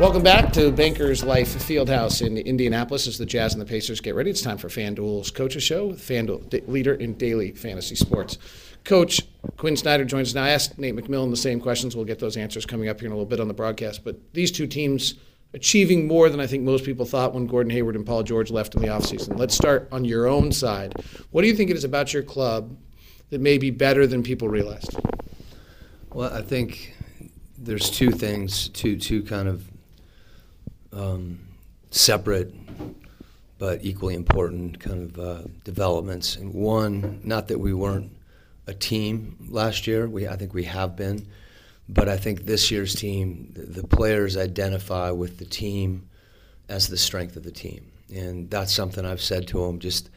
Welcome back to Bankers Life Fieldhouse in Indianapolis as the Jazz and the Pacers get ready. It's time for FanDuel's Coaches Show FanDuel, leader in daily fantasy sports. Coach Quin Snyder joins us now. I asked Nate McMillan the same questions. We'll get those answers coming up here in a little bit on the broadcast. But these two teams achieving more than I think most people thought when Gordon Hayward and Paul George left in the offseason. Let's start on your own side. What do you think it is about your club that may be better than people realized? Well, I think there's two things, two two kind of um, separate but equally important kind of uh, developments. And one, not that we weren't a team last year. We I think we have been, but I think this year's team, the, the players identify with the team as the strength of the team, and that's something I've said to them. Just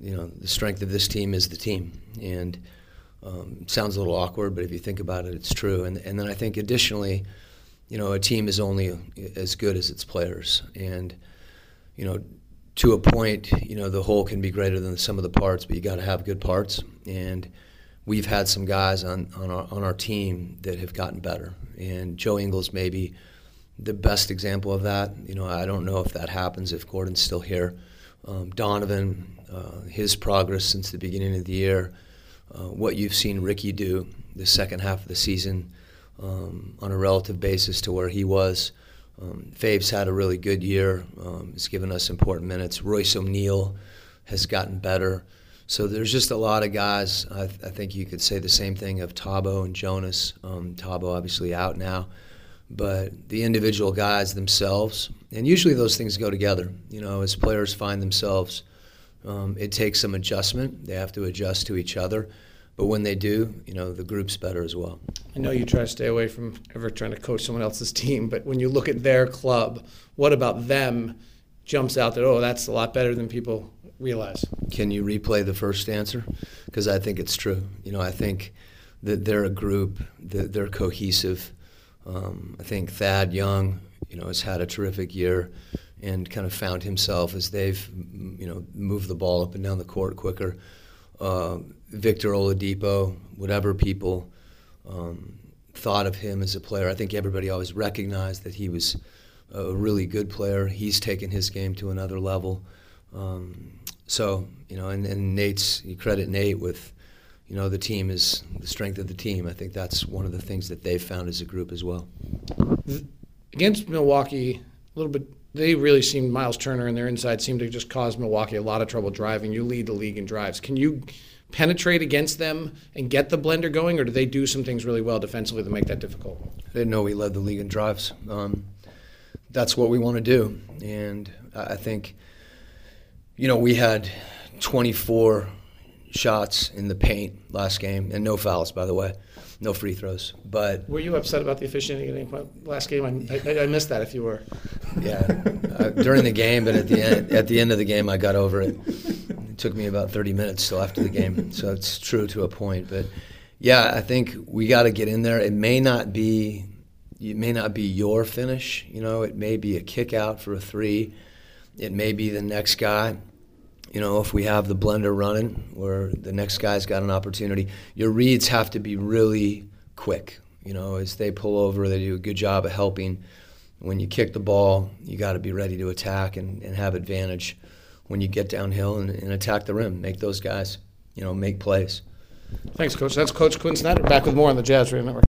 you know, the strength of this team is the team, and um, sounds a little awkward, but if you think about it, it's true. And and then I think additionally, you know, a team is only as good as its players, and you know, to a point, you know, the whole can be greater than the sum of the parts, but you got to have good parts. And we've had some guys on on our on our team that have gotten better, and Joe Ingles may be the best example of that. You know, I don't know if that happens if Gordon's still here. Um, Donovan, uh, his progress since the beginning of the year, uh, what you've seen Ricky do the second half of the season um, on a relative basis to where he was. Um, Fave's had a really good year. Um, he's given us important minutes. Royce O'Neale has gotten better. So there's just a lot of guys. I, I think you could say the same thing of Thabo and Jonas. Um, Thabo obviously out now, but the individual guys themselves, and usually those things go together. You know, as players find themselves, um, it takes some adjustment. They have to adjust to each other. But when they do, you know, the group's better as well. I know you try to stay away from ever trying to coach someone else's team, but when you look at their club, what about them jumps out that, oh, that's a lot better than people realize? Can you replay the first answer? Because I think it's true. You know, I think that they're a group, that they're cohesive. Um, I think Thad Young, you know, has had a terrific year and kind of found himself as they've, you know, moved the ball up and down the court quicker. Uh, Victor Oladipo, whatever people um, thought of him as a player, I think everybody always recognized that he was a really good player. He's taken his game to another level. Um, so, you know, and, and Nate's, you credit Nate with, you know, the team is the strength of the team. I think that's one of the things that they've found as a group as well. Against Milwaukee, a little bit, they really seemed, Miles Turner and their inside seemed to just cause Milwaukee a lot of trouble driving. You lead the league in drives. Can you penetrate against them and get the blender going, or do they do some things really well defensively that make that difficult? I didn't know we led the league in drives. Um, that's what we want to do. And I I think, you know, we had 24 shots in the paint last game, and no fouls, by the way, no free throws. But Were you upset about the officiating at any point last game? I, I, I missed that if you were. yeah, uh, during the game, but at the end, at the end of the game, I got over it. It took me about 30 minutes still after the game, so it's true to a point. But yeah, I think we got to get in there. It may not be, it may not be your finish. You know, it may be a kick out for a three. It may be the next guy. You know, if we have the blender running, where the next guy's got an opportunity, your reads have to be really quick. You know, as they pull over, they do a good job of helping. When you kick the ball, you got to be ready to attack and, and have advantage when you get downhill and, and attack the rim. Make those guys, you know, make plays. Thanks, Coach. That's Coach Quin Snyder. Back with more on the Jazz Radio Network.